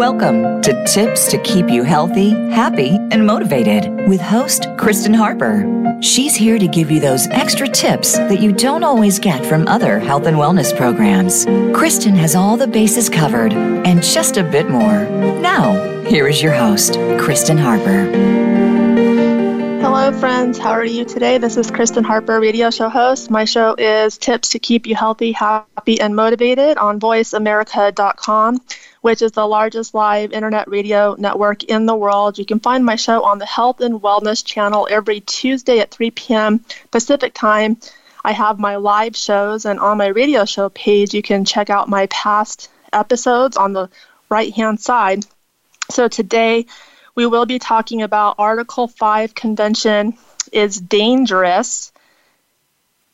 Welcome to Tips to Keep You Healthy, Happy, and Motivated with host Kristen Harper. She's here to give you those extra tips that you don't always get from other health and wellness programs. Kristen has all the bases covered and just a bit more. Now, here is your host, Kristen Harper. Hello, friends. How are you today? This is Kristen Harper, radio show host. My show is Tips to Keep You Healthy, Happy, and Motivated on VoiceAmerica.com which is the largest live internet radio network in the world. You can find my show on the Health and Wellness channel every Tuesday at 3 p.m. Pacific time. I have my live shows, and on my radio show page, you can check out my past episodes on the right hand side. So today, we will be talking about Article 5 Convention is dangerous.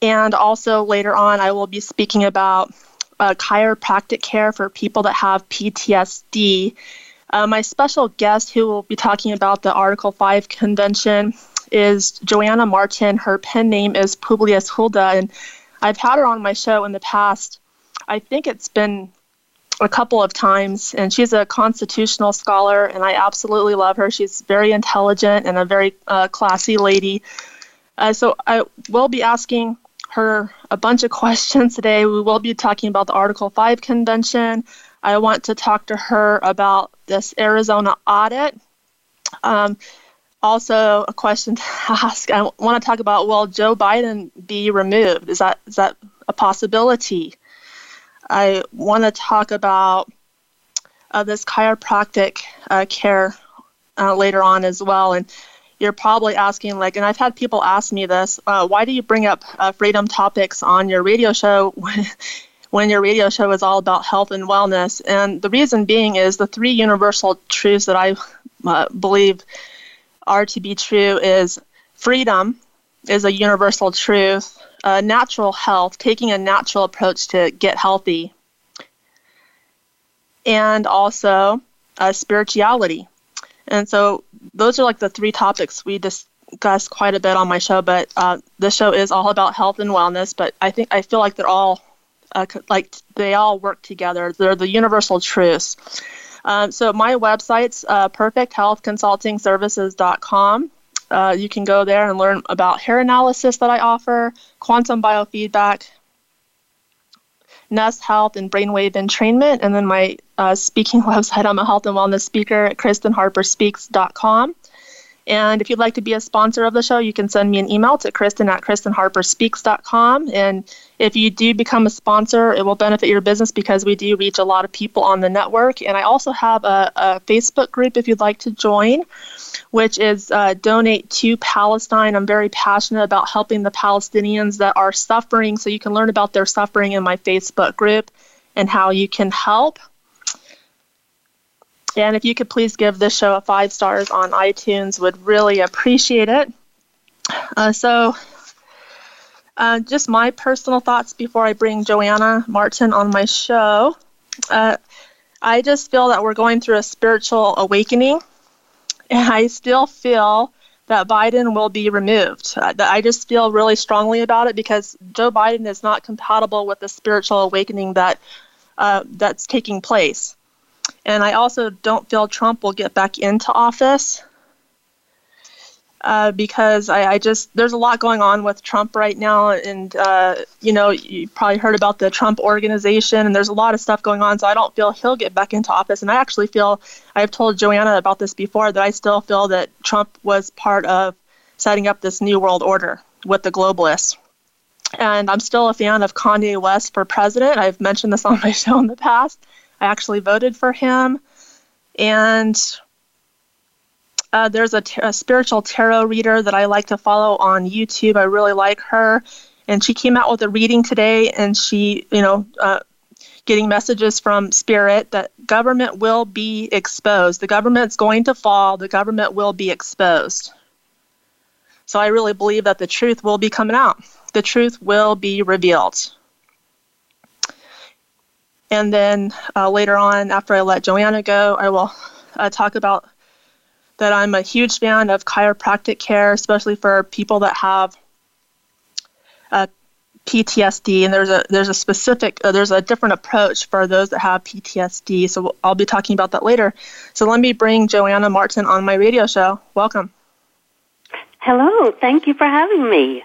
And also later on, I will be speaking about uh, chiropractic care for people that have PTSD. Uh, my special guest, who will be talking about the Article 5 convention, is Joanna Martin. Her pen name is Publius Huldah, and I've had her on my show in the past. I think it's been a couple of times, and she's a constitutional scholar, and I absolutely love her. She's very intelligent and a very uh, classy lady. Uh, so I will be asking her a bunch of questions today. We will be talking about the Article 5 convention. I want to talk to her about this Arizona audit. Um, also, a question to ask. I want to talk about will Joe Biden be removed? Is that is that a possibility? I want to talk about uh, this chiropractic uh, care uh, later on as well, and you're probably asking like and i've had people ask me this uh, why do you bring up uh, freedom topics on your radio show when, when your radio show is all about health and wellness? And the reason being is the three universal truths that i uh, believe are to be true is freedom is a universal truth uh, natural health taking a natural approach to get healthy and also uh, spirituality and so those are like the three topics we discuss quite a bit on my show. But uh, this show is all about health and wellness. But I think I feel like they're all uh, like they all work together. They're the universal truths. Um, so my website's uh, perfecthealthconsultingservices.com. Uh, you can go there and learn about hair analysis that I offer, quantum biofeedback, NES Health and Brainwave Entrainment. And then my uh, speaking website, I'm a health and wellness speaker at KristenHarperSpeaks.com. And if you'd like to be a sponsor of the show, you can send me an email to Kristen at KristenHarperSpeaks.com. And if you do become a sponsor, it will benefit your business because we do reach a lot of people on the network. And I also have a, a Facebook group if you'd like to join which is uh, Donate to Palestine. I'm very passionate about helping the Palestinians that are suffering, so you can learn about their suffering in my Facebook group and how you can help. And if you could please give this show a five stars on iTunes, would really appreciate it. Uh, so, uh, just my personal thoughts before I bring Joanna Martin on my show. Uh, I just feel that we're going through a spiritual awakening and I still feel that Biden will be removed. Uh, I just feel really strongly about it because Joe Biden is not compatible with the spiritual awakening that uh, that's taking place. And I also don't feel Trump will get back into office uh, because I, I, just there's a lot going on with Trump right now, and uh, you know you probably heard about the Trump organization, and there's a lot of stuff going on. So I don't feel he'll get back into office, and I actually feel I've told Joanna about this before that I still feel that Trump was part of setting up this new world order with the globalists. And I'm still a fan of Kanye West for president. I've mentioned this on my show in the past. I actually voted for him, and uh, there's a, a spiritual tarot reader that I like to follow on YouTube. I really like her, and she came out with a reading today, and she, you know, uh, getting messages from spirit that government will be exposed. The government's going to fall. The government will be exposed. So I really believe that the truth will be coming out. The truth will be revealed. And then uh, later on, after I let Joanna go, I will uh, talk about that I'm a huge fan of chiropractic care, especially for people that have uh, PTSD. And there's a there's a specific uh, there's a different approach for those that have PTSD. So I'll be talking about that later. So let me bring Joanna Martin on my radio show. Welcome. Hello. Thank you for having me.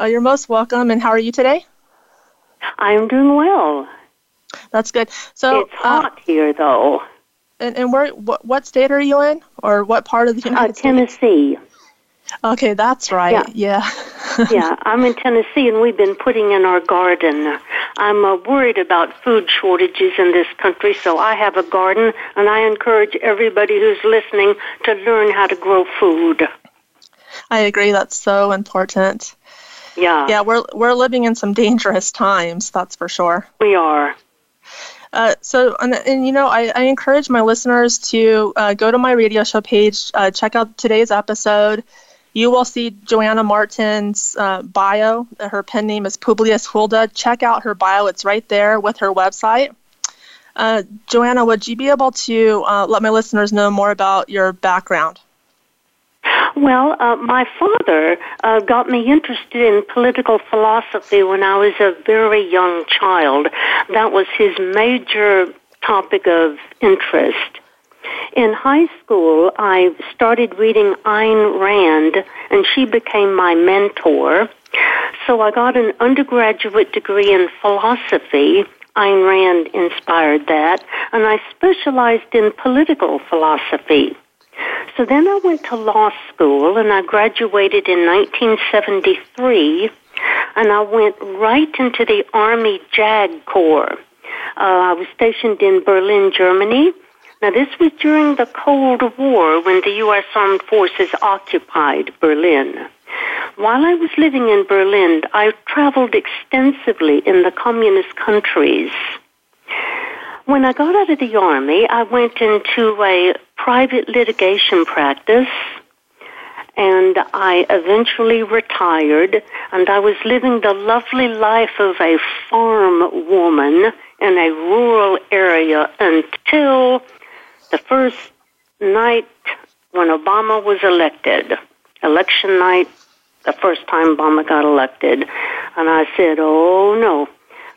Uh, you're most welcome. And how are you today? I'm doing well. That's good. So it's hot uh, here, though. And, and where? What, what state are you in, or what part of the United uh, States? Tennessee. Okay, that's right. Yeah. Yeah. yeah, I'm in Tennessee, and we've been putting in our garden. I'm uh, worried about food shortages in this country, so I have a garden, and I encourage everybody who's listening to learn how to grow food. I agree. That's so important. Yeah. Yeah, we're we're living in some dangerous times. That's for sure. We are. Uh, so, and, and, you know, I, I, encourage my listeners to uh, go to my radio show page, uh, check out today's episode. You will see Joanna Martin's uh, bio. Her pen name is Publius Huldah. Check out her bio, it's right there with her website. Uh, Joanna, would you be able to let my listeners know more about your background? Well, uh, my father uh, got me interested in political philosophy when I was a very young child. That was his major topic of interest. In high school, I started reading Ayn Rand, and she became my mentor. So I got an undergraduate degree in philosophy. Ayn Rand inspired that, and I specialized in political philosophy. So then I went to law school and I graduated in 1973 and I went right into the Army JAG Corps. Uh, I was stationed in Berlin, Germany. Now this was during the Cold War when the U.S. Armed Forces occupied Berlin. While I was living in Berlin, I traveled extensively in the communist countries. When I got out of the Army, I went into a private litigation practice and I eventually retired and I was living the lovely life of a farm woman in a rural area until the first night when Obama was elected. Election night, the first time Obama got elected. And I said, oh no,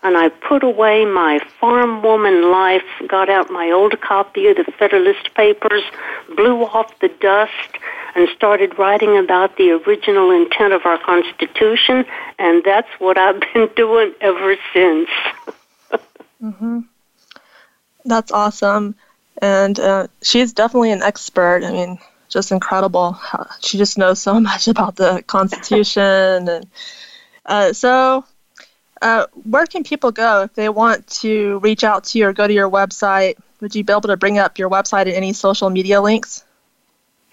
and I put away my farm woman life, got out my old copy of the Federalist Papers, blew off the dust, and started writing about the original intent of our Constitution, and that's what I've been doing ever since. mm-hmm. That's awesome. And uh, she's definitely an expert. I mean, just incredible. She just knows so much about the Constitution. and uh, so, uh, where can people go if they want to reach out to you or go to your website? Would you be able to bring up your website and any social media links?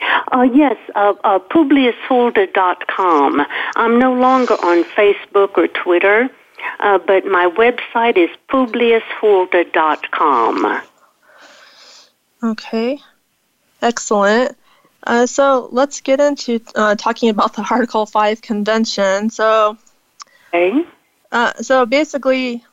Uh, yes, uh, uh, publiushuldah.com. I'm no longer on Facebook or Twitter, uh, but my website is publiushuldah.com. Okay, excellent. Uh, so let's get into uh, talking about the Article 5 convention. So, okay. Uh, so basically,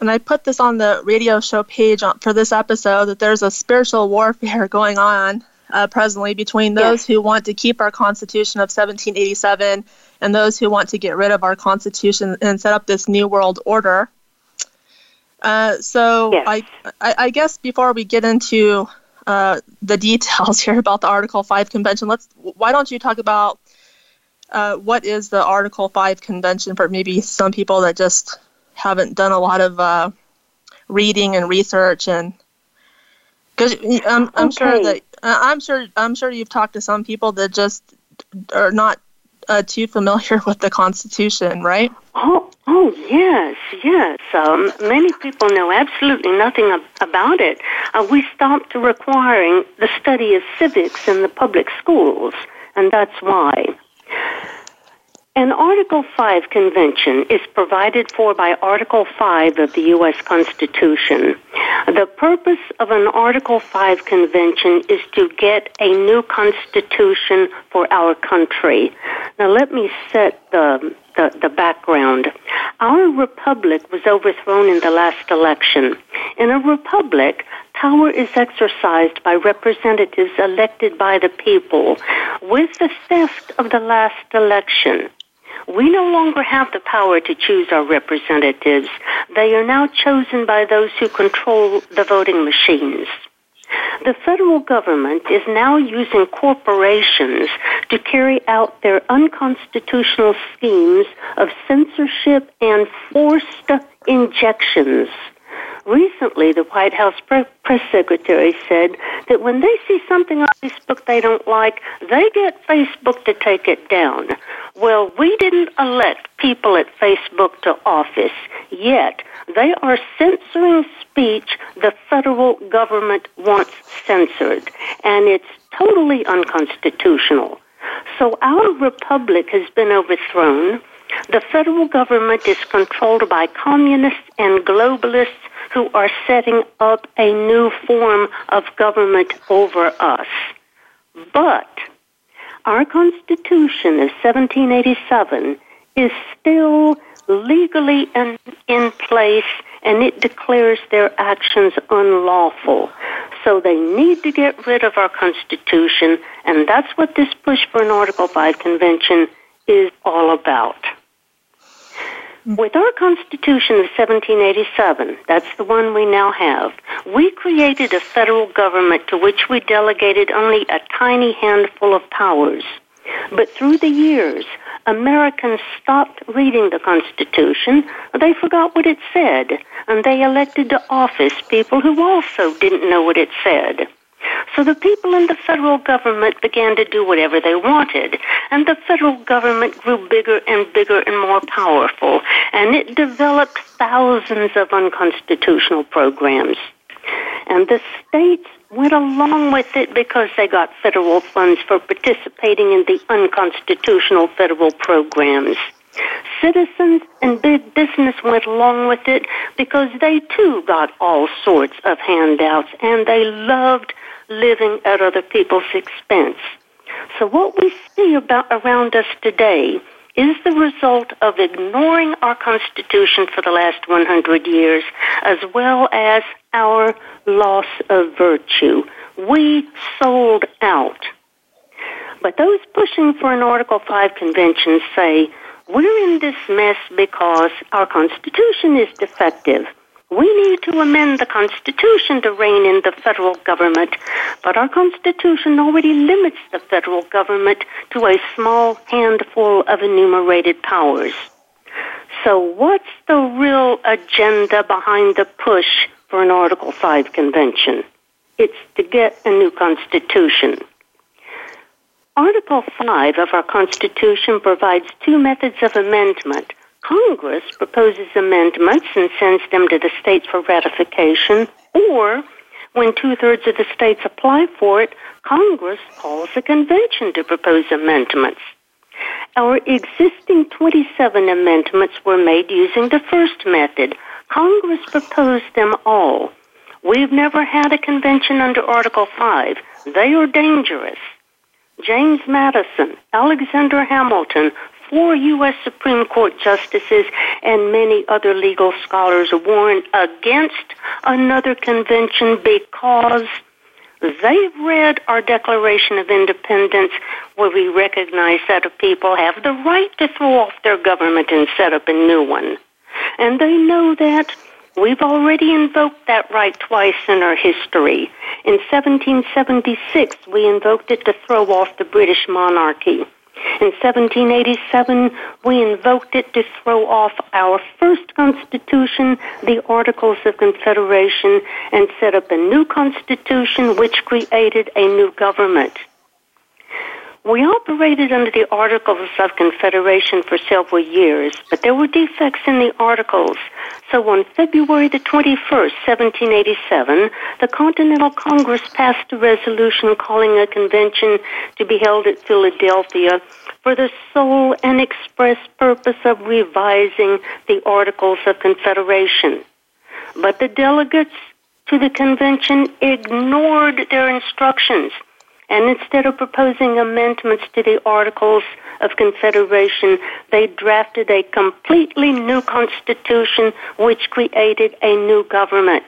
and I put this on the radio show page on, for this episode that there's a spiritual warfare going on uh, presently between those yes. who want to keep our Constitution of 1787 and those who want to get rid of our Constitution and set up this new world order. Uh, so yes. I, I, I, guess before we get into uh, the details here about the Article 5 convention, let's why don't you talk about uh, what is the Article 5 convention for maybe some people that just haven't done a lot of uh, reading and research and because I'm, I'm okay. sure that uh, I'm sure I'm sure you've talked to some people that just are not uh, too familiar with the Constitution, right? Oh, oh yes, yes. Um, many people know absolutely nothing ab- about it. Uh, we stopped requiring the study of civics in the public schools, and that's why. An Article 5 convention is provided for by Article 5 of the U.S. Constitution. The purpose of an Article 5 convention is to get a new constitution for our country. Now, let me set the, the, the, background. Our republic was overthrown in the last election. In a republic, power is exercised by representatives elected by the people. With the theft of the last election, we no longer have the power to choose our representatives. They are now chosen by those who control the voting machines. The federal government is now using corporations to carry out their unconstitutional schemes of censorship and forced injections recently the White House press secretary said that when they see something on Facebook they don't like, they get Facebook to take it down. Well, we didn't elect people at Facebook to office, yet they are censoring speech the federal government wants censored, and it's totally unconstitutional. So our republic has been overthrown. The federal government is controlled by communists and globalists who are setting up a new form of government over us. But our Constitution of 1787 is still legally in, in place and it declares their actions unlawful. So they need to get rid of our Constitution, and that's what this push for an Article 5 convention is all about. With our Constitution of 1787, that's the one we now have, we created a federal government to which we delegated only a tiny handful of powers. But through the years, Americans stopped reading the Constitution, they forgot what it said, and they elected to office people who also didn't know what it said. So the people in the federal government began to do whatever they wanted, and the federal government grew bigger and bigger and more powerful, and it developed thousands of unconstitutional programs. And the states went along with it because they got federal funds for participating in the unconstitutional federal programs. Citizens and big business went along with it because they too got all sorts of handouts and they loved living at other people's expense. So what we see about around us today is the result of ignoring our Constitution for the last 100 years, as well as our loss of virtue. We sold out. But those pushing for an Article 5 convention say, we're in this mess because our Constitution is defective. We need to amend the Constitution to rein in the federal government, but our Constitution already limits the federal government to a small handful of enumerated powers. So what's the real agenda behind the push for an Article 5 convention? It's to get a new Constitution. Article 5 of our Constitution provides two methods of amendment Congress proposes amendments and sends them to the states for ratification, or when two thirds of the states apply for it, Congress calls a convention to propose amendments. Our existing 27 amendments were made using the first method. Congress proposed them all. We've never had a convention under Article 5. They are dangerous. James Madison, Alexander Hamilton, four U.S. Supreme Court justices and many other legal scholars warn against another convention because they've read our Declaration of Independence where we recognize that a people have the right to throw off their government and set up a new one. And they know that we've already invoked that right twice in our history. In 1776, we invoked it to throw off the British monarchy. In 1787, we invoked it to throw off our first constitution, the Articles of Confederation, and set up a new constitution which created a new government. We operated under the Articles of Confederation for several years, but there were defects in the Articles. So on February the 21st, 1787, the Continental Congress passed a resolution calling a convention to be held at Philadelphia for the sole and express purpose of revising the Articles of Confederation. But the delegates to the convention ignored their instructions and instead of proposing amendments to the Articles of Confederation, they drafted a completely new constitution which created a new government.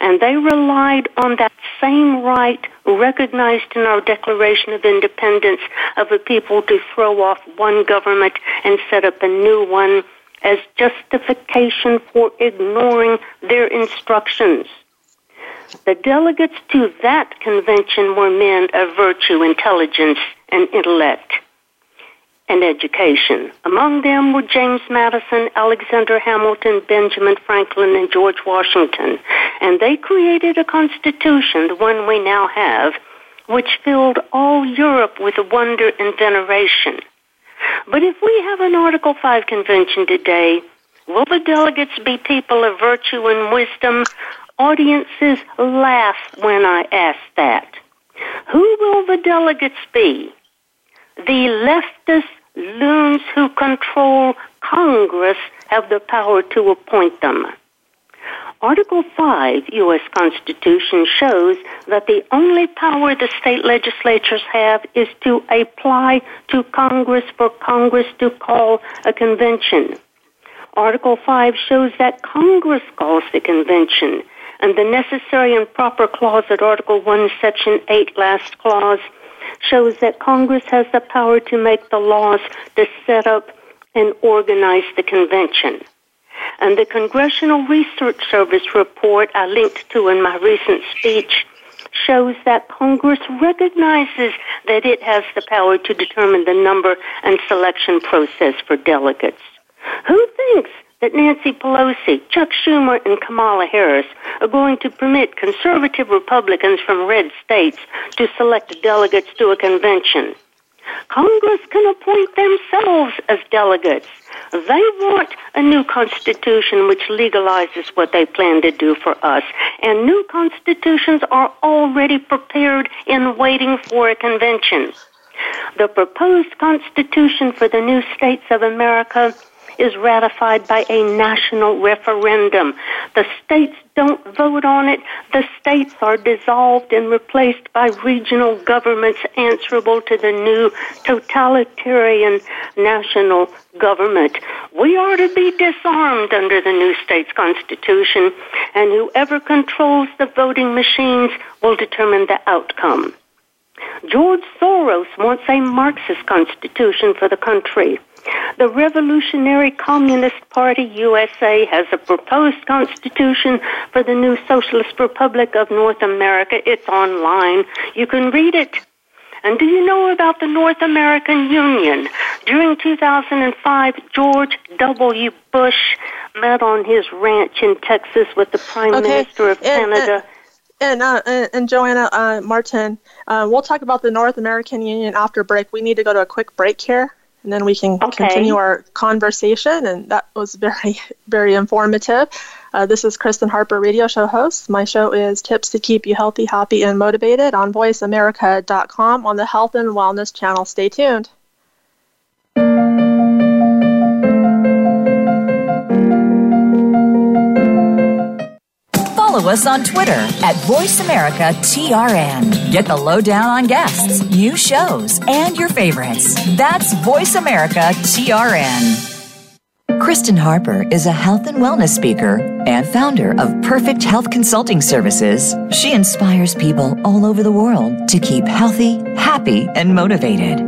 And they relied on that same right recognized in our Declaration of Independence of a people to throw off one government and set up a new one as justification for ignoring their instructions. The delegates to that convention were men of virtue, intelligence, and intellect and education. Among them were James Madison, Alexander Hamilton, Benjamin Franklin, and George Washington. And they created a constitution, the one we now have, which filled all Europe with wonder and veneration. But if we have an Article 5 convention today, will the delegates be people of virtue and wisdom Audiences laugh when I ask that. Who will the delegates be? The leftist loons who control Congress have the power to appoint them. Article 5 U.S. Constitution shows that the only power the state legislatures have is to apply to Congress for Congress to call a convention. Article 5 shows that Congress calls the convention and the necessary and proper clause at Article 1, Section 8, last clause, shows that Congress has the power to make the laws to set up and organize the convention. And the Congressional Research Service report I linked to in my recent speech shows that Congress recognizes that it has the power to determine the number and selection process for delegates. Who thinks that Nancy Pelosi, Chuck Schumer, and Kamala Harris are going to permit conservative Republicans from red states to select delegates to a convention. Congress can appoint themselves as delegates. They want a new constitution which legalizes what they plan to do for us. And new constitutions are already prepared in waiting for a convention. The proposed constitution for the new states of America is ratified by a national referendum. The states don't vote on it. The states are dissolved and replaced by regional governments answerable to the new totalitarian national government. We are to be disarmed under the new state's constitution, and whoever controls the voting machines will determine the outcome. George Soros wants a Marxist constitution for the country. The Revolutionary Communist Party USA has a proposed constitution for the new Socialist Republic of North America. It's online. You can read it. And do you know about the North American Union? During 2005, George W. Bush met on his ranch in Texas with the Prime okay. Minister of and, Canada. And, uh, and, and Joanna uh, Martin, uh, we'll talk about the North American Union after break. We need to go to a quick break here and then we can okay. continue our conversation. And that was very, very informative. Uh, this is Kristen Harper, radio show host. My show is Tips to Keep You Healthy, Happy, and Motivated on VoiceAmerica.com on the Health and Wellness channel. Stay tuned. Follow us on Twitter at VoiceAmericaTRN. Get the lowdown on guests, new shows, and your favorites. That's VoiceAmericaTRN. Kristen Harper is a health and wellness speaker and founder of Perfect Health Consulting Services. She inspires people all over the world to keep healthy, happy, and motivated.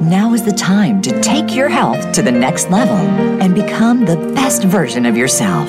Now is the time to take your health to the next level and become the best version of yourself.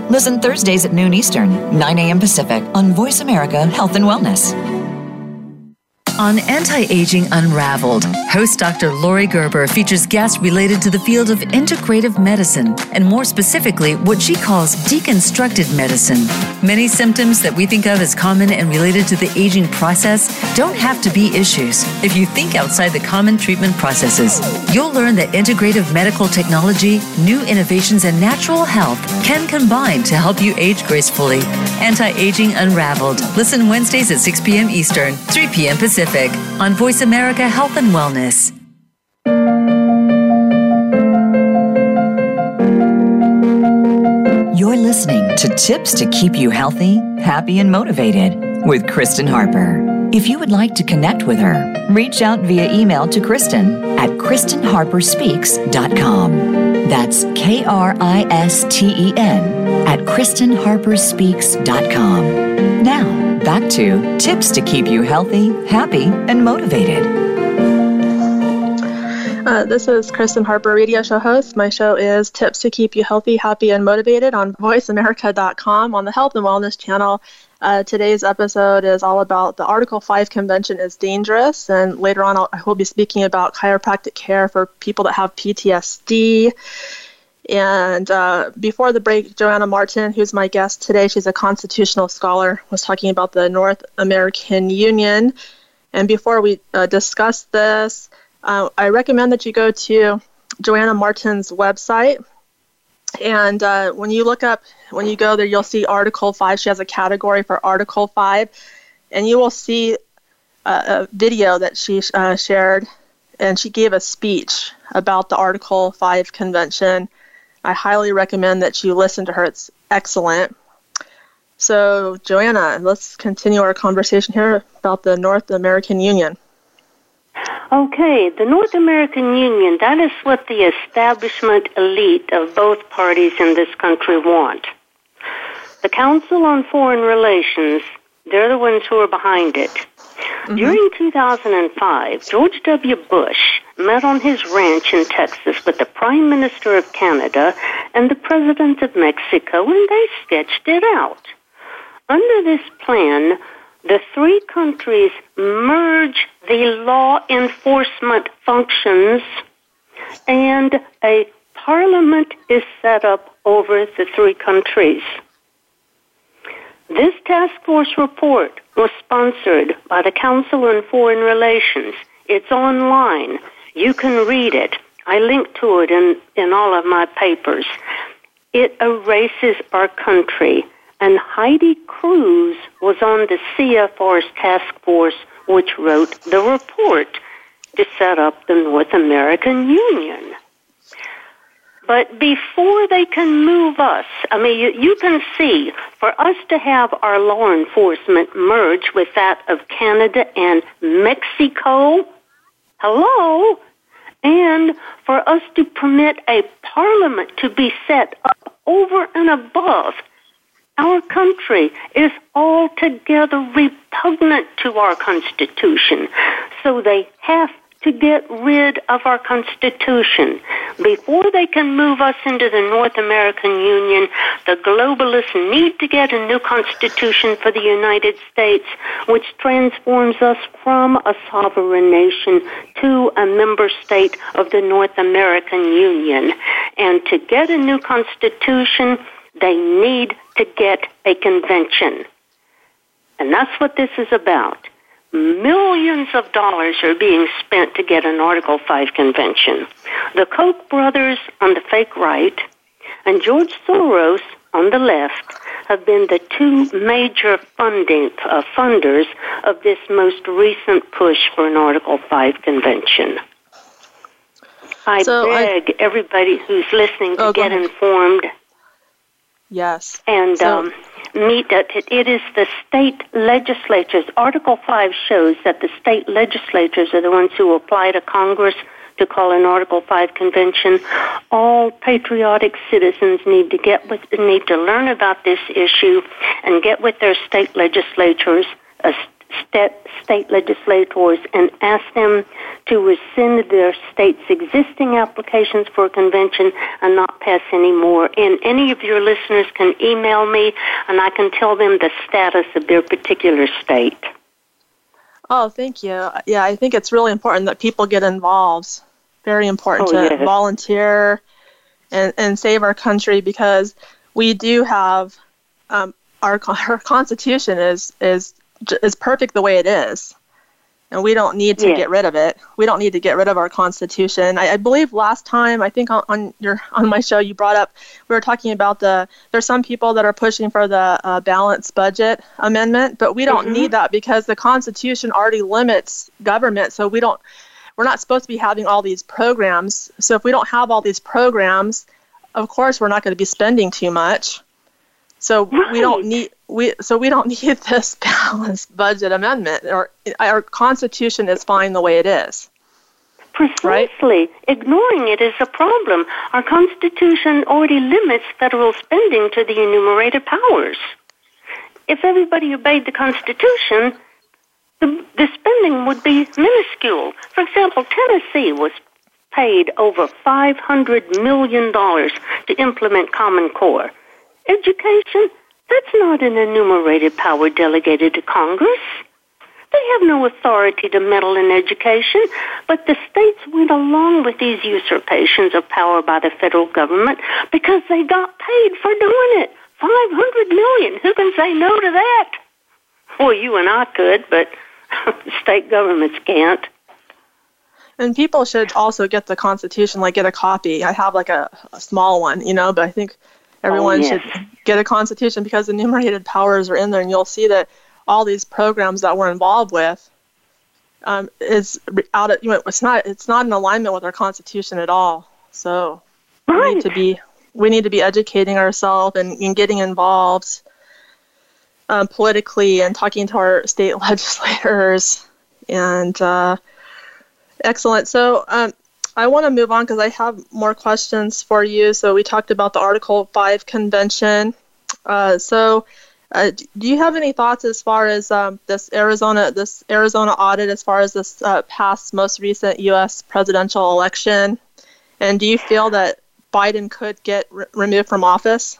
Listen Thursdays at noon Eastern, 9 a.m. Pacific on Voice America Health and Wellness. On Anti Aging Unraveled, host Dr. Lori Gerber features guests related to the field of integrative medicine, and more specifically, what she calls deconstructed medicine. Many symptoms that we think of as common and related to the aging process don't have to be issues if you think outside the common treatment processes. You'll learn that integrative medical technology, new innovations, and natural health can combine to help you age gracefully. Anti Aging Unraveled. Listen Wednesdays at 6 p.m. Eastern, 3 p.m. Pacific on Voice America Health and Wellness. You're listening to Tips to Keep You Healthy, Happy, and Motivated with Kristen Harper. If you would like to connect with her, reach out via email to Kristen at KristenHarperSpeaks.com. That's K R I S T E N at KristenHarperSpeaks.com. Now, back to tips to keep you healthy, happy, and motivated. Uh, this is Kristen Harper, radio show host. My show is Tips to Keep You Healthy, Happy, and Motivated on VoiceAmerica.com on the Health and Wellness channel. Uh, today's episode is all about the Article 5 convention is dangerous, and later on I'll, I will be speaking about chiropractic care for people that have PTSD. And uh, before the break, Joanna Martin, who's my guest today, she's a constitutional scholar, was talking about the North American Union. And before we uh, discuss this, uh, I recommend that you go to Joanna Martin's website. And uh, when you look up, when you go there, you'll see Article 5. She has a category for Article 5. And you will see a, a video that she uh, shared. And she gave a speech about the Article 5 convention. I highly recommend that you listen to her. It's excellent. So, Joanna, let's continue our conversation here about the North American Union. Okay, the North American Union, that is what the establishment elite of both parties in this country want. The Council on Foreign Relations, they're the ones who are behind it. Mm-hmm. During 2005, George W. Bush met on his ranch in Texas with the Prime Minister of Canada and the President of Mexico, and they sketched it out. Under this plan, the three countries merge the law enforcement functions and a parliament is set up over the three countries. This task force report was sponsored by the Council on Foreign Relations. It's online. You can read it. I link to it in, in all of my papers. It erases our country and Heidi Cruz was on the CFR's task force which wrote the report to set up the North American Union. But before they can move us, I mean, you, you, can see, for us to have our law enforcement merge with that of Canada and Mexico, hello, and for us to permit a parliament to be set up over and above our country is altogether repugnant to our Constitution. So they have to get rid of our Constitution. Before they can move us into the North American Union, the globalists need to get a new Constitution for the United States, which transforms us from a sovereign nation to a member state of the North American Union. And to get a new Constitution, they need to get a convention. And that's what this is about. Millions of dollars are being spent to get an Article 5 convention. The Koch brothers on the fake right and George Soros on the left have been the two major funding uh, funders of this most recent push for an Article 5 convention. I so beg I, everybody who's listening to oh, get informed Yes. And so, um, meet at it is the state legislatures. Article 5 shows that the state legislatures are the ones who apply to Congress to call an Article 5 convention. All patriotic citizens need to get with, need to learn about this issue and get with their state legislatures, uh, state, state legislators and ask them to rescind their state's existing applications for a convention and not pass any more. And any of your listeners can email me and I can tell them the status of their particular state. Oh, thank you. Yeah, I think it's really important that people get involved. Very important oh, to yes. volunteer and, and save our country because we do have um, our, our Constitution is is is perfect the way it is, and we don't need to Yes. get rid of it. We don't need to get rid of our Constitution. I, I believe last time I think on, on your on my show you brought up we were talking about the there's some people that are pushing for the uh, balanced budget amendment, but we don't Mhm. need that because the Constitution already limits government, so we don't we're not supposed to be having all these programs. So if we don't have all these programs, of course we're not going to be spending too much. So we don't need we so we don't need this balanced budget amendment or our constitution is fine the way it is. Precisely. Ignoring it is a problem. Our Constitution already limits federal spending to the enumerated powers. If everybody obeyed the Constitution, the, the spending would be minuscule. For example, Tennessee was paid over $500 million to implement Common Core. Education, that's not an enumerated power delegated to Congress. They have no authority to meddle in education, but the states went along with these usurpations of power by the federal government because they got paid for doing it. 500 million. Who can say no to that? Well, you and I could, but state governments can't. And people should also get the constitution like get a copy. I have like a, a small one, you know, but I think everyone yes. should get a constitution because the enumerated powers are in there and you'll see that all these programs that we're involved with um, is out of you know it's not it's not in alignment with our constitution at all. So we need to be we need to be educating ourselves and, and getting involved um, politically and talking to our state legislators and uh, excellent so um, i want to move on because i have more questions for you so we talked about the article 5 convention uh, so uh, do you have any thoughts as far as um, this Arizona this Arizona audit as far as this uh, past most recent U.S. presidential election, and do you feel that Biden could get re- removed from office?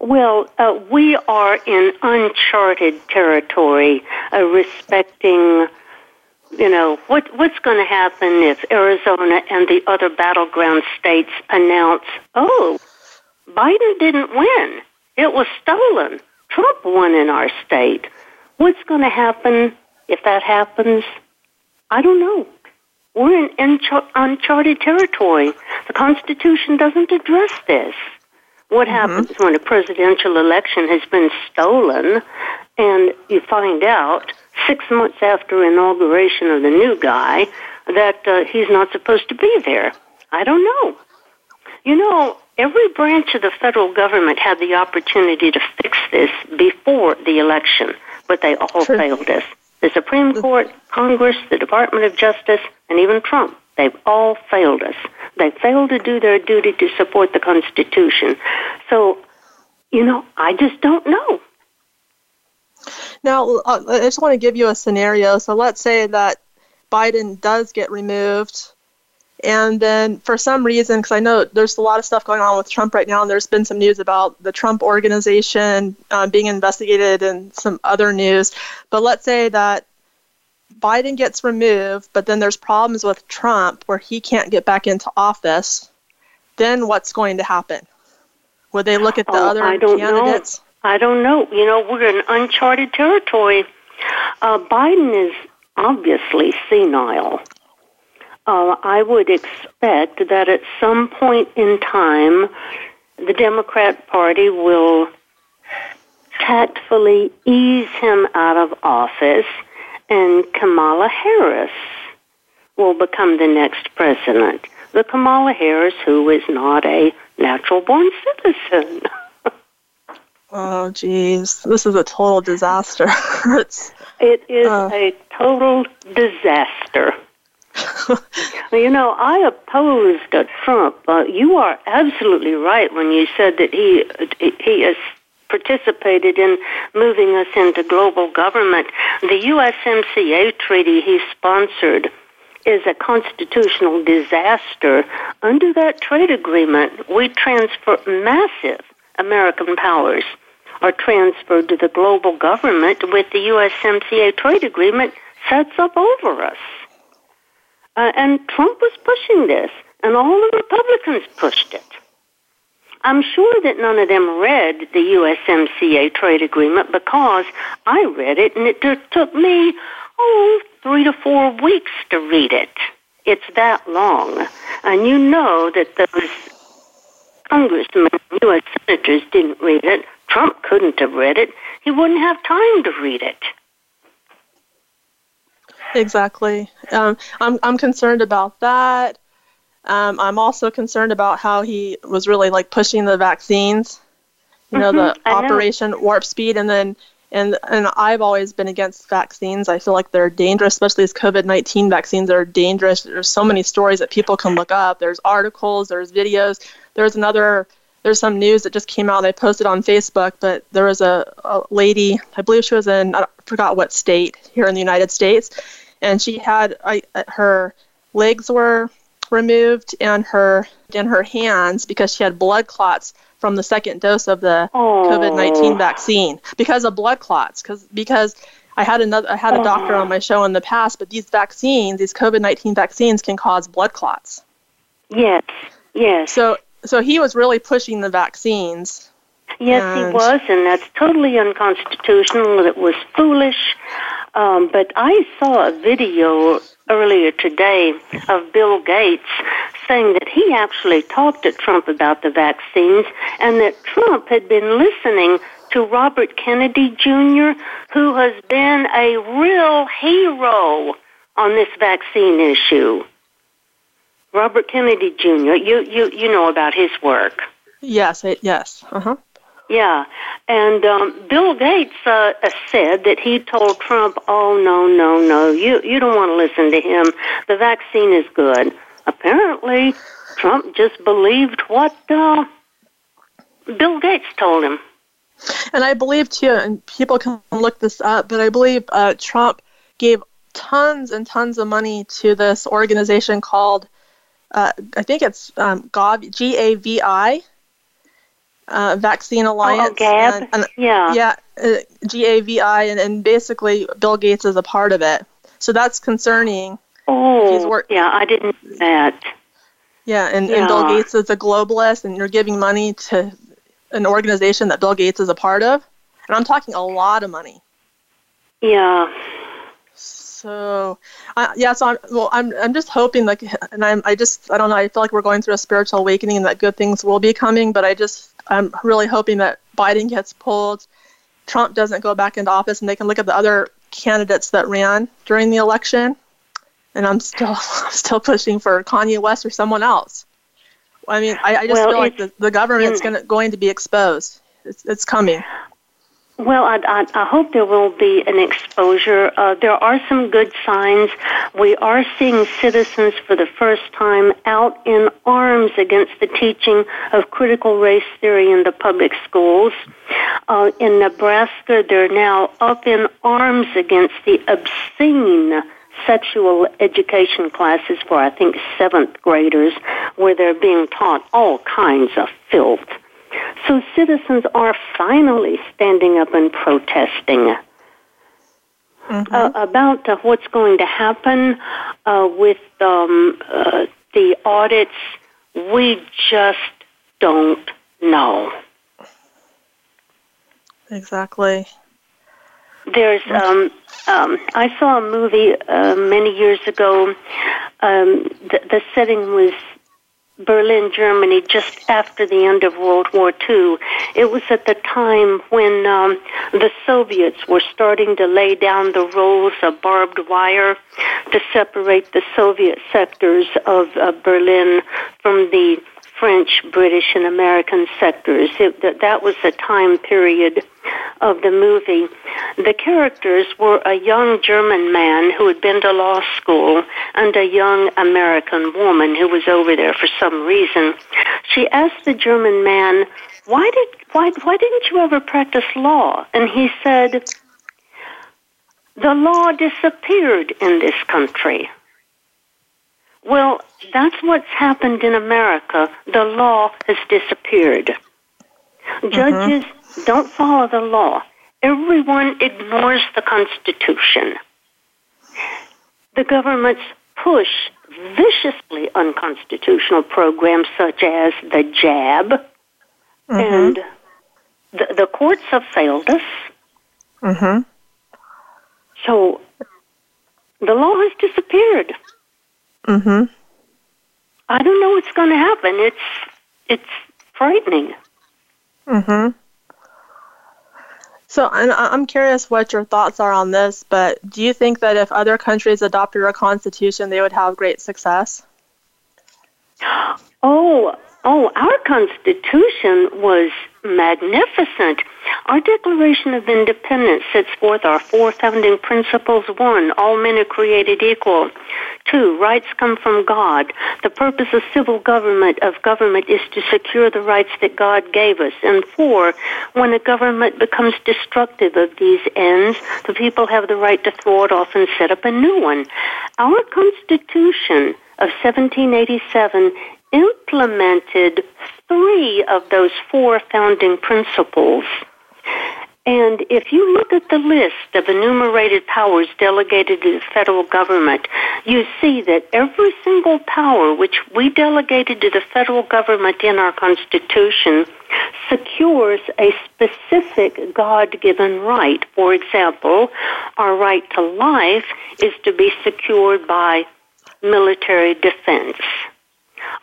Well, uh, we are in uncharted territory uh, respecting, you know, what what's going to happen if Arizona and the other battleground states announce, "Oh, Biden didn't win; it was stolen. Trump won in our state." What's going to happen if that happens? I don't know. We're in uncharted territory. The Constitution doesn't address this. What mm-hmm. happens when a presidential election has been stolen and you find out six months after inauguration of the new guy that uh, he's not supposed to be there? I don't know. You know, every branch of the federal government had the opportunity to fix this before the election, but they all True. failed us. The Supreme Court, Congress, the Department of Justice, and even Trump, they've all failed us. They failed to do their duty to support the Constitution. So, you know, I just don't know. Now, uh, I just want to give you a scenario. So let's say that Biden does get removed, and then for some reason, because I know there's a lot of stuff going on with Trump right now, and there's been some news about the Trump organization uh, being investigated and some other news. But let's say that Biden gets removed, but then there's problems with Trump where he can't get back into office. Then what's going to happen? Would they look at the Oh, other don't know. I don't know. You know, we're in uncharted territory. Uh, Biden is obviously senile. Uh, I would expect that at some point in time, the Democrat Party will tactfully ease him out of office, and Kamala Harris will become the next president. The Kamala Harris who is not a natural born citizen. Oh, geez, this is a total disaster. it's, it is uh, a total disaster. you know, I opposed Trump. Uh, you are absolutely right when you said that he he has participated in moving us into global government. The USMCA treaty he sponsored is a constitutional disaster. Under that trade agreement, we transfer massive American powers are transferred to the global government with the USMCA trade agreement sets up over us. Uh, and Trump was pushing this, and all the Republicans pushed it. I'm sure that none of them read the USMCA trade agreement because I read it and it took me, oh, three to four weeks to read it. It's that long. And you know that those congressmen, U.S. senators didn't read it. Trump couldn't have read it. He wouldn't have time to read it. Exactly. Um, I'm I'm concerned about that. Um, I'm also concerned about how he was really like pushing the vaccines. You know, mm-hmm, the Operation know. Warp Speed, and then and and I've always been against vaccines. I feel like they're dangerous, especially these COVID-19 vaccines are dangerous. There's so many stories that people can look up. There's articles, there's videos. There's another there's some news that just came out. I posted on Facebook, but there was a, a lady, I believe she was in, I forgot what state here in the United States, and she had I, her legs were removed and her and her hands because she had blood clots from the second dose of the oh. COVID-19 vaccine because of blood clots because because I had another I had a doctor on my show in the past but these vaccines these COVID-19 vaccines can cause blood clots. Yes. Yes. So so he was really pushing the vaccines. Yes, and he was, and that's totally unconstitutional. It was foolish. Um, but I saw a video earlier today of Bill Gates saying that he actually talked to Trump about the vaccines and that Trump had been listening to Robert Kennedy Jr., who has been a real hero on this vaccine issue. Robert Kennedy Jr. You you you know about his work. Yes, yes. Uh-huh. Yeah, and um, Bill Gates uh, said that he told Trump, "Oh no, no, no, you you don't want to listen to him. The vaccine is good." Apparently, Trump just believed what uh, Bill Gates told him. And I believe too, and people can look this up, but I believe uh, Trump gave tons and tons of money to this organization called, uh, I think it's um, GAVI, G-A-V-I, uh, Vaccine Alliance. Oh, GAB. And, and, yeah. Yeah, uh, G-A-V-I, and, and basically Bill Gates is a part of it. So that's concerning. Oh, wor- yeah, I didn't know that. Yeah, and, yeah. and Bill Gates is a globalist, and you're giving money to an organization that Bill Gates is a part of. And I'm talking a lot of money. Yeah. So, uh, yeah. So I'm well. I'm I'm just hoping like, and I'm I just I don't know. I feel like we're going through a spiritual awakening and that good things will be coming. But I just I'm really hoping that Biden gets pulled, Trump doesn't go back into office, and they can look at the other candidates that ran during the election. And I'm still I'm still pushing for Kanye West or someone else. I mean, I, I just well, feel like the, the government's gonna, going to be exposed. It's, it's coming. Well, I, I, I, hope there will be an exposure. Uh, there are some good signs. We are seeing citizens for the first time out in arms against the teaching of critical race theory in the public schools. Uh, in Nebraska, they're now up in arms against the obscene sexual education classes for, I think, seventh graders, where they're being taught all kinds of filth. So citizens are finally standing up and protesting. Mm-hmm. Uh, about uh, what's going to happen uh, with um, uh, the audits, we just don't know. Exactly. There's, um, um, I saw a movie uh, many years ago. Um, the, the setting was Berlin, Germany, just after the end of World War II. It was at the time when um, the Soviets were starting to lay down the rows of barbed wire to separate the Soviet sectors of uh, Berlin from the French, British, and American sectors. It, that, that was the time period of the movie. The characters were a young German man who had been to law school and a young American woman who was over there for some reason. She asked the German man, "Why did why why didn't you ever practice law?" And he said, "The law disappeared in this country." Well, that's what's happened in America. The law has disappeared. Judges mm-hmm. Don't follow the law. Everyone ignores the Constitution. The governments push viciously unconstitutional programs such as the jab, mm-hmm. and the, the courts have failed us. Mm-hmm. So the law has disappeared. Mhm. I don't know what's going to happen. It's it's frightening. Mhm. So I'm curious what your thoughts are on this, but do you think that if other countries adopted our constitution, they would have great success? Oh, oh, our constitution was magnificent. Our Declaration of Independence sets forth our four founding principles. One, all men are created equal. Two, rights come from God. The purpose of civil government of government is to secure the rights that God gave us. And four, when a government becomes destructive of these ends, the people have the right to throw it off and set up a new one. Our Constitution of 1787 implemented three of those four founding principles. And if you look at the list of enumerated powers delegated to the federal government, you see that every single power which we delegated to the federal government in our Constitution secures a specific God given right. For example, our right to life is to be secured by military defense.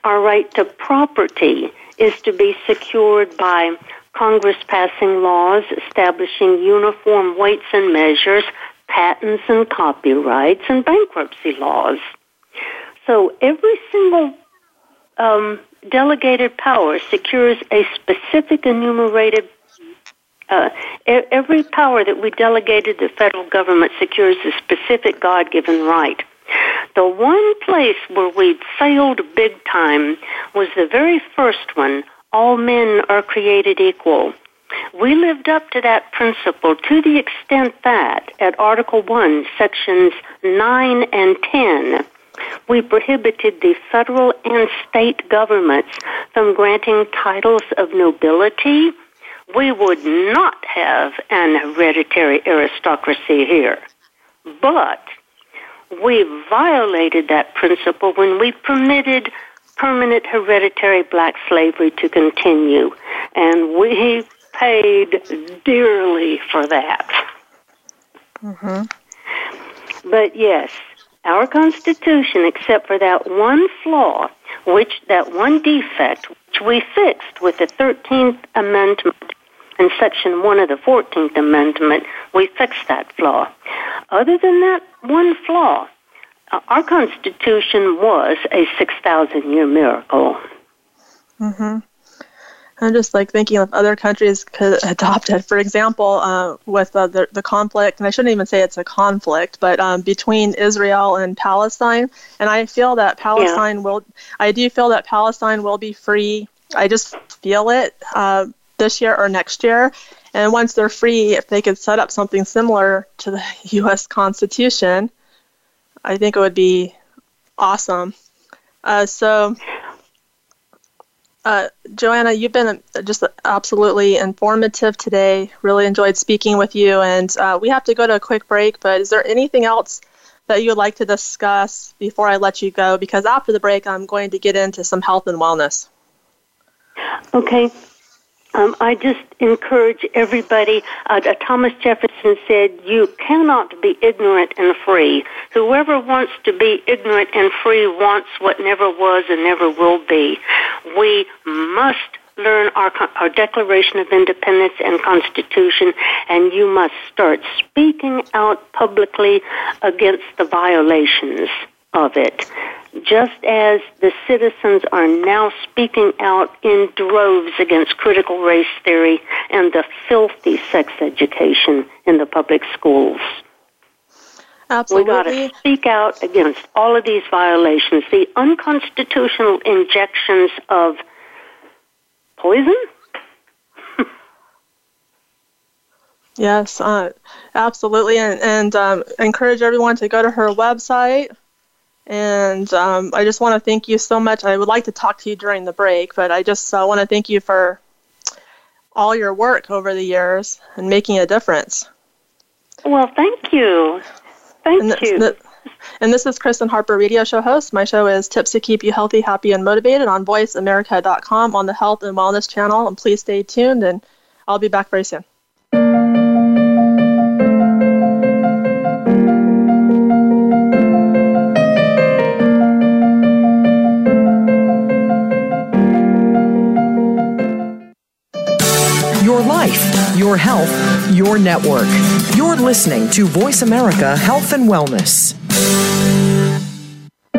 Our right to property is to be secured by Congress passing laws establishing uniform weights and measures, patents and copyrights, and bankruptcy laws. So every single um, delegated power secures a specific enumerated uh, every power that we delegated the federal government secures a specific God given right. The one place where we'd failed big time was the very first one all men are created equal. We lived up to that principle to the extent that at Article 1, Sections 9 and 10, we prohibited the federal and state governments from granting titles of nobility. We would not have an hereditary aristocracy here. But we violated that principle when we permitted permanent hereditary black slavery to continue. And we paid dearly for that. Mm-hmm. But yes, our Constitution, except for that one flaw, which that one defect, which we fixed with the 13th Amendment and Section 1 of the 14th Amendment, we fixed that flaw. Other than that one flaw, uh, our Constitution was a 6,000 year miracle. Mm-hmm. I'm just like thinking of other countries could adopt it. For example, uh, with uh, the, the conflict, and I shouldn't even say it's a conflict, but um, between Israel and Palestine, and I feel that Palestine yeah. will, I do feel that Palestine will be free. I just feel it uh, this year or next year. And once they're free, if they could set up something similar to the U.S. Constitution, I think it would be awesome. Uh, so, uh, Joanna, you've been just absolutely informative today. Really enjoyed speaking with you, and uh, we have to go to a quick break. But is there anything else that you would like to discuss before I let you go? Because after the break, I'm going to get into some health and wellness. Okay. Um, I just encourage everybody. Uh, uh, Thomas Jefferson said, "You cannot be ignorant and free. Whoever wants to be ignorant and free wants what never was and never will be. We must." Learn our, our Declaration of Independence and Constitution, and you must start speaking out publicly against the violations. Of it, just as the citizens are now speaking out in droves against critical race theory and the filthy sex education in the public schools. Absolutely. We got to speak out against all of these violations, the unconstitutional injections of poison. yes, uh, absolutely, and, and um, encourage everyone to go to her website. And um, I just want to thank you so much. I would like to talk to you during the break, but I just uh, want to thank you for all your work over the years and making a difference. Well, thank you. Thank and you. The, and this is Kristen Harper, radio show host. My show is Tips to Keep You Healthy, Happy, and Motivated on VoiceAmerica.com on the Health and Wellness channel. And please stay tuned, and I'll be back very soon. Your life, your health, your network. You're listening to Voice America Health and Wellness.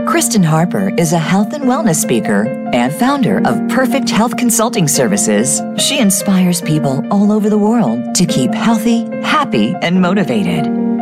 Kristen Harper is a health and wellness speaker and founder of Perfect Health Consulting Services. She inspires people all over the world to keep healthy, happy, and motivated.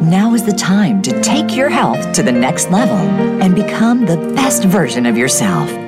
Now is the time to take your health to the next level and become the best version of yourself.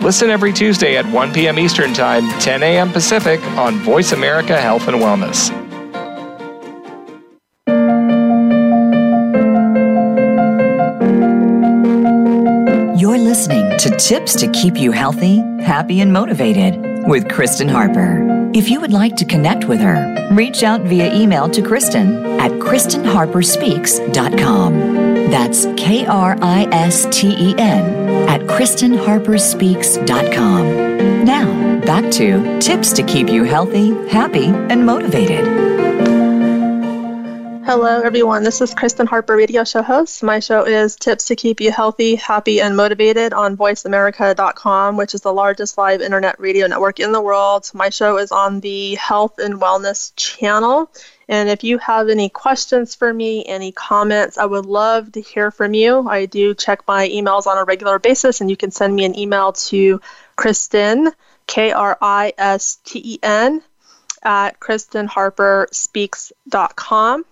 Listen every Tuesday at 1 p.m. Eastern Time, 10 a.m. Pacific on Voice America Health and Wellness. You're listening to Tips to Keep You Healthy, Happy, and Motivated with Kristen Harper. If you would like to connect with her, reach out via email to Kristen at KristenHarperSpeaks.com. That's K R I S T E N at KristenHarperSpeaks.com. Now, back to Tips to Keep You Healthy, Happy, and Motivated. Hello, everyone. This is Kristen Harper, radio show host. My show is Tips to Keep You Healthy, Happy, and Motivated on VoiceAmerica.com, which is the largest live internet radio network in the world. My show is on the Health and Wellness channel. And if you have any questions for me, any comments, I would love to hear from you. I do check my emails on a regular basis, and you can send me an email to Kristen, K R I S T E N, at KristenHarperSpeaks.com.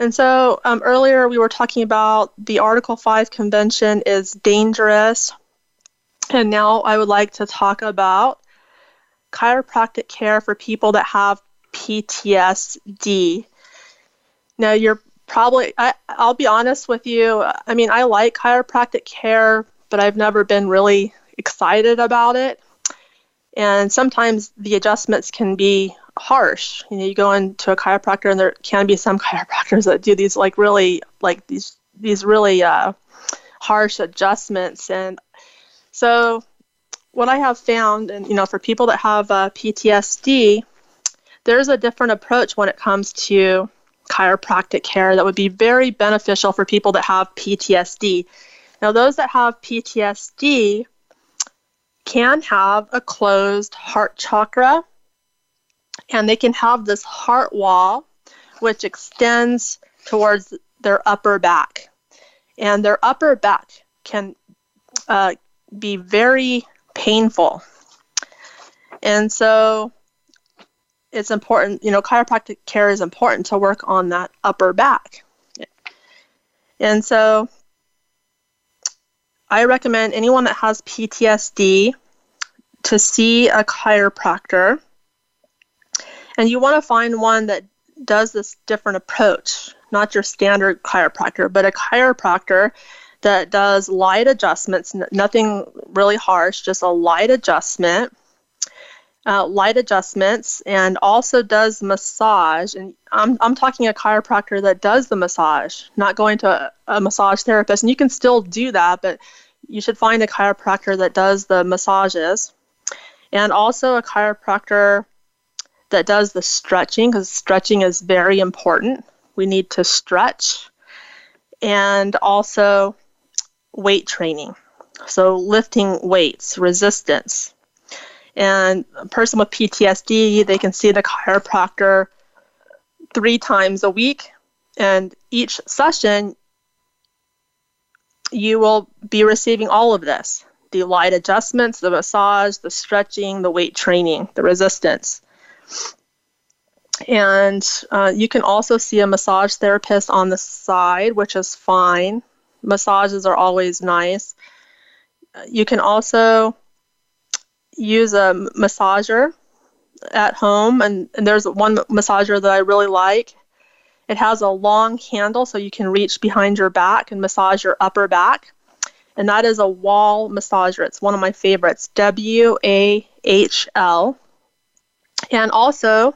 And so um, earlier we were talking about the Article 5 convention is dangerous. And now I would like to talk about chiropractic care for people that have PTSD. Now, you're probably, I, I'll be honest with you, I mean, I like chiropractic care, but I've never been really excited about it. And sometimes the adjustments can be harsh. You know, you go into a chiropractor, and there can be some chiropractors that do these like really like these these really uh, harsh adjustments. And so, what I have found, and you know, for people that have uh, PTSD, there's a different approach when it comes to chiropractic care that would be very beneficial for people that have PTSD. Now, those that have PTSD can have a closed heart chakra and they can have this heart wall which extends towards their upper back. And their upper back can uh, be very painful. And so it's important, you know, chiropractic care is important to work on that upper back. And so I recommend anyone that has PTSD to see a chiropractor. And you want to find one that does this different approach, not your standard chiropractor, but a chiropractor that does light adjustments, nothing really harsh, just a light adjustment. Uh, light adjustments and also does massage. And I'm, I'm talking a chiropractor that does the massage, not going to a, a massage therapist. And you can still do that, but you should find a chiropractor that does the massages. And also a chiropractor that does the stretching because stretching is very important. We need to stretch and also weight training. So, lifting weights, resistance. And a person with PTSD, they can see the chiropractor three times a week. And each session, you will be receiving all of this the light adjustments, the massage, the stretching, the weight training, the resistance. And uh, you can also see a massage therapist on the side, which is fine. Massages are always nice. You can also use a massager at home, and, and there's one massager that I really like. It has a long handle so you can reach behind your back and massage your upper back. And that is a wall massager. It's one of my favorites, W A H L. And also,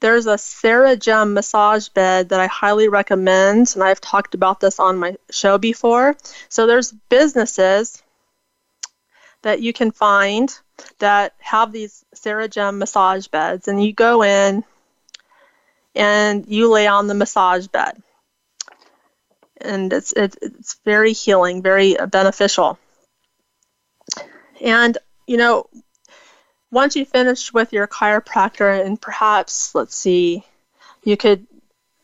there's a Ceragem massage bed that I highly recommend, and I've talked about this on my show before. So there's businesses that you can find that have these Ceragem massage beds, and you go in and you lay on the massage bed, and it's it's, it's very healing, very beneficial. And you know, once you finish with your chiropractor, and perhaps, let's see, you could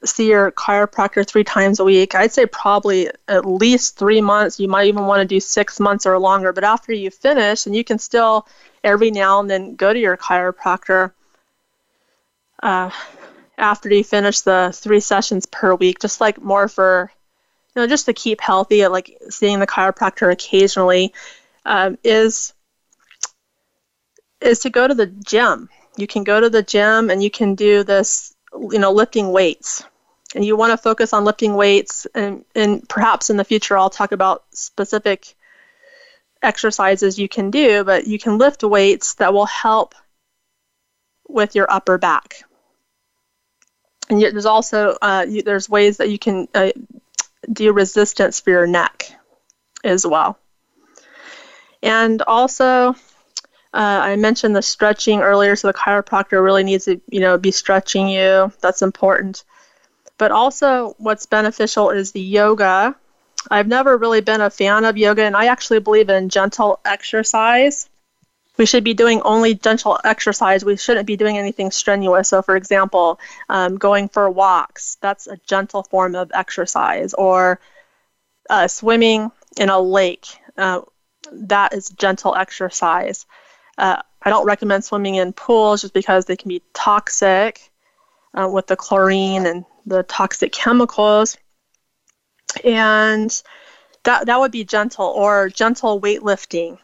see your chiropractor three times a week. I'd say probably at least three months. You might even want to do six months or longer. But after you finish, and you can still every now and then go to your chiropractor uh, after you finish the three sessions per week, just like more for, you know, just to keep healthy, like seeing the chiropractor occasionally um, is is to go to the gym. You can go to the gym and you can do this, you know, lifting weights. And you want to focus on lifting weights, and, and perhaps in the future I'll talk about specific exercises you can do, but you can lift weights that will help with your upper back. And yet there's also uh, you, there's ways that you can uh, do resistance for your neck as well. And also, uh, I mentioned the stretching earlier, so the chiropractor really needs to, you know, be stretching you. That's important. But also, what's beneficial is the yoga. I've never really been a fan of yoga, and I actually believe in gentle exercise. We should be doing only gentle exercise. We shouldn't be doing anything strenuous. So, for example, um, going for walks, that's a gentle form of exercise, or uh, swimming in a lake, uh, that is gentle exercise. Uh, I don't recommend swimming in pools just because they can be toxic uh, with the chlorine and the toxic chemicals. And that, that would be gentle or gentle weightlifting.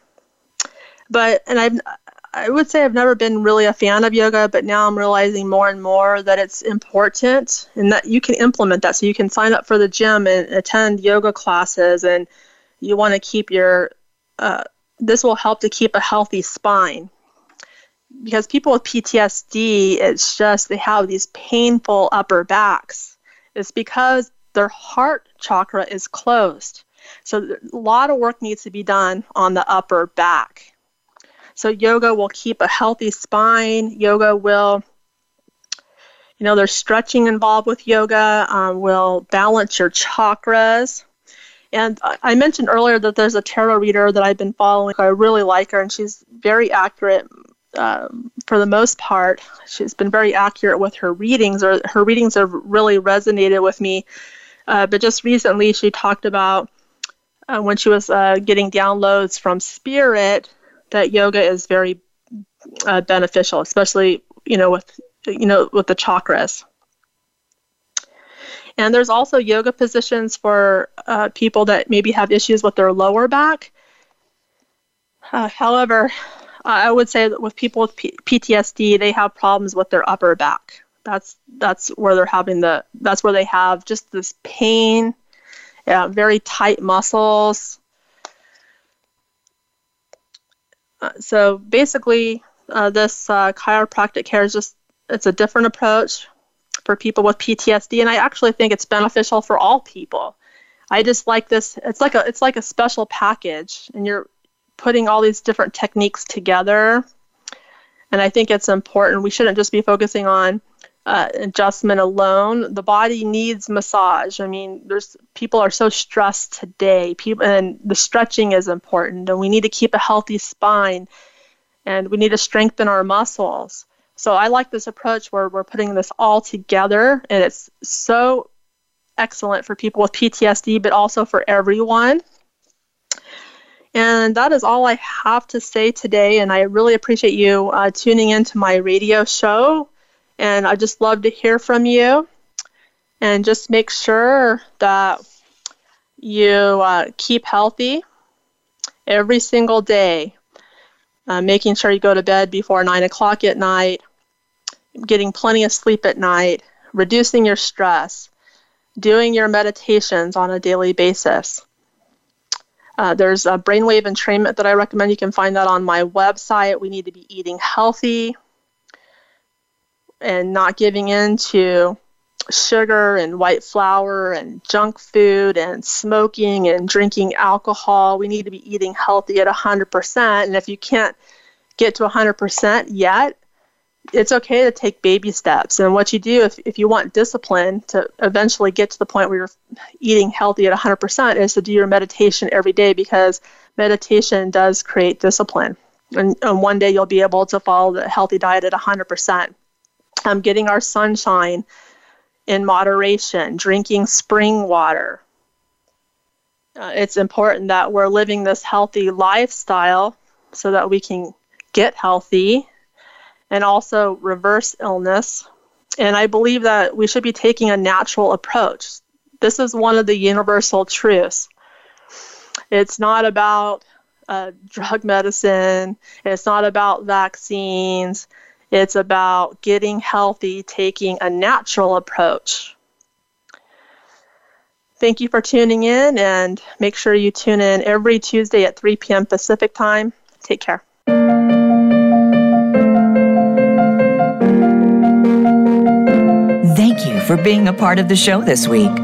But, and I've, I would say I've never been really a fan of yoga, but now I'm realizing more and more that it's important and that you can implement that. So you can sign up for the gym and attend yoga classes, and you want to keep your uh, this will help to keep a healthy spine. Because people with PTSD, it's just they have these painful upper backs. It's because their heart chakra is closed. So a lot of work needs to be done on the upper back. So yoga will keep a healthy spine. Yoga will, you know, there's stretching involved with yoga, um, will balance your chakras. And I mentioned earlier that there's a tarot reader that I've been following. I really like her, and she's very accurate um, for the most part. She's been very accurate with her readings, or her readings have really resonated with me. Uh, but just recently, she talked about uh, when she was uh, getting downloads from spirit that yoga is very uh, beneficial, especially you know with you know with the chakras. And there's also yoga positions for uh, people that maybe have issues with their lower back. Uh, however, I would say that with people with P- PTSD, they have problems with their upper back. That's that's where they're having the that's where they have just this pain, yeah, very tight muscles. Uh, so basically, uh, this uh, chiropractic care is just it's a different approach for people with PTSD, and I actually think it's beneficial for all people. I just like this. It's like a it's like a special package, and you're putting all these different techniques together. And I think it's important. We shouldn't just be focusing on uh, adjustment alone. The body needs massage. I mean, there's people are so stressed today. People and the stretching is important, and we need to keep a healthy spine, and we need to strengthen our muscles. So I like this approach where we're putting this all together, and it's so excellent for people with PTSD, but also for everyone. And that is all I have to say today. And I really appreciate you uh, tuning into my radio show. And I just love to hear from you. And just make sure that you uh, keep healthy every single day uh, making sure you go to bed before 9 o'clock at night, getting plenty of sleep at night, reducing your stress, doing your meditations on a daily basis. Uh, there's a brainwave entrainment that I recommend. You can find that on my website. We need to be eating healthy and not giving in to sugar and white flour and junk food and smoking and drinking alcohol. We need to be eating healthy at 100%. And if you can't get to 100% yet, it's okay to take baby steps. And what you do if, if you want discipline to eventually get to the point where you're eating healthy at 100% is to do your meditation every day because meditation does create discipline. And, and one day you'll be able to follow the healthy diet at 100%. Um, getting our sunshine in moderation, drinking spring water. Uh, it's important that we're living this healthy lifestyle so that we can get healthy and also reverse illness. And I believe that we should be taking a natural approach. This is one of the universal truths. It's not about uh, drug medicine, it's not about vaccines, it's about getting healthy, taking a natural approach. Thank you for tuning in, and make sure you tune in every Tuesday at 3 p.m. Pacific time. Take care. Thank you for being a part of the show this week.